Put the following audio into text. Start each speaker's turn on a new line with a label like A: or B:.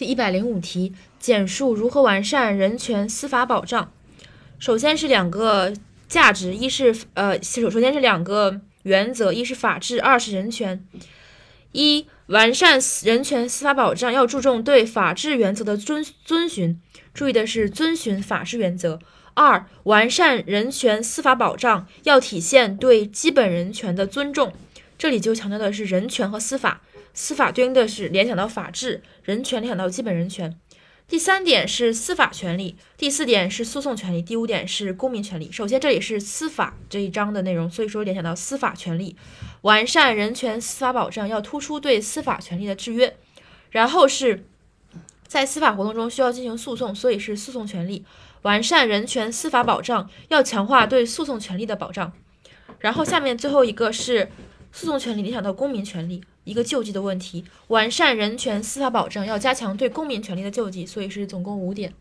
A: 第一百零五题，简述如何完善人权司法保障。首先是两个价值，一是呃，首首先是两个原则，一是法治，二是人权。一、完善人权司法保障要注重对法治原则的遵遵循，注意的是遵循法治原则。二、完善人权司法保障要体现对基本人权的尊重，这里就强调的是人权和司法。司法对应的是联想到法治，人权联想到基本人权。第三点是司法权利，第四点是诉讼权利，第五点是公民权利。首先这里是司法这一章的内容，所以说联想到司法权利，完善人权司法保障要突出对司法权利的制约。然后是在司法活动中需要进行诉讼，所以是诉讼权利，完善人权司法保障要强化对诉讼权利的保障。然后下面最后一个是诉讼权利联想到公民权利。一个救济的问题，完善人权司法保障，要加强对公民权利的救济，所以是总共五点。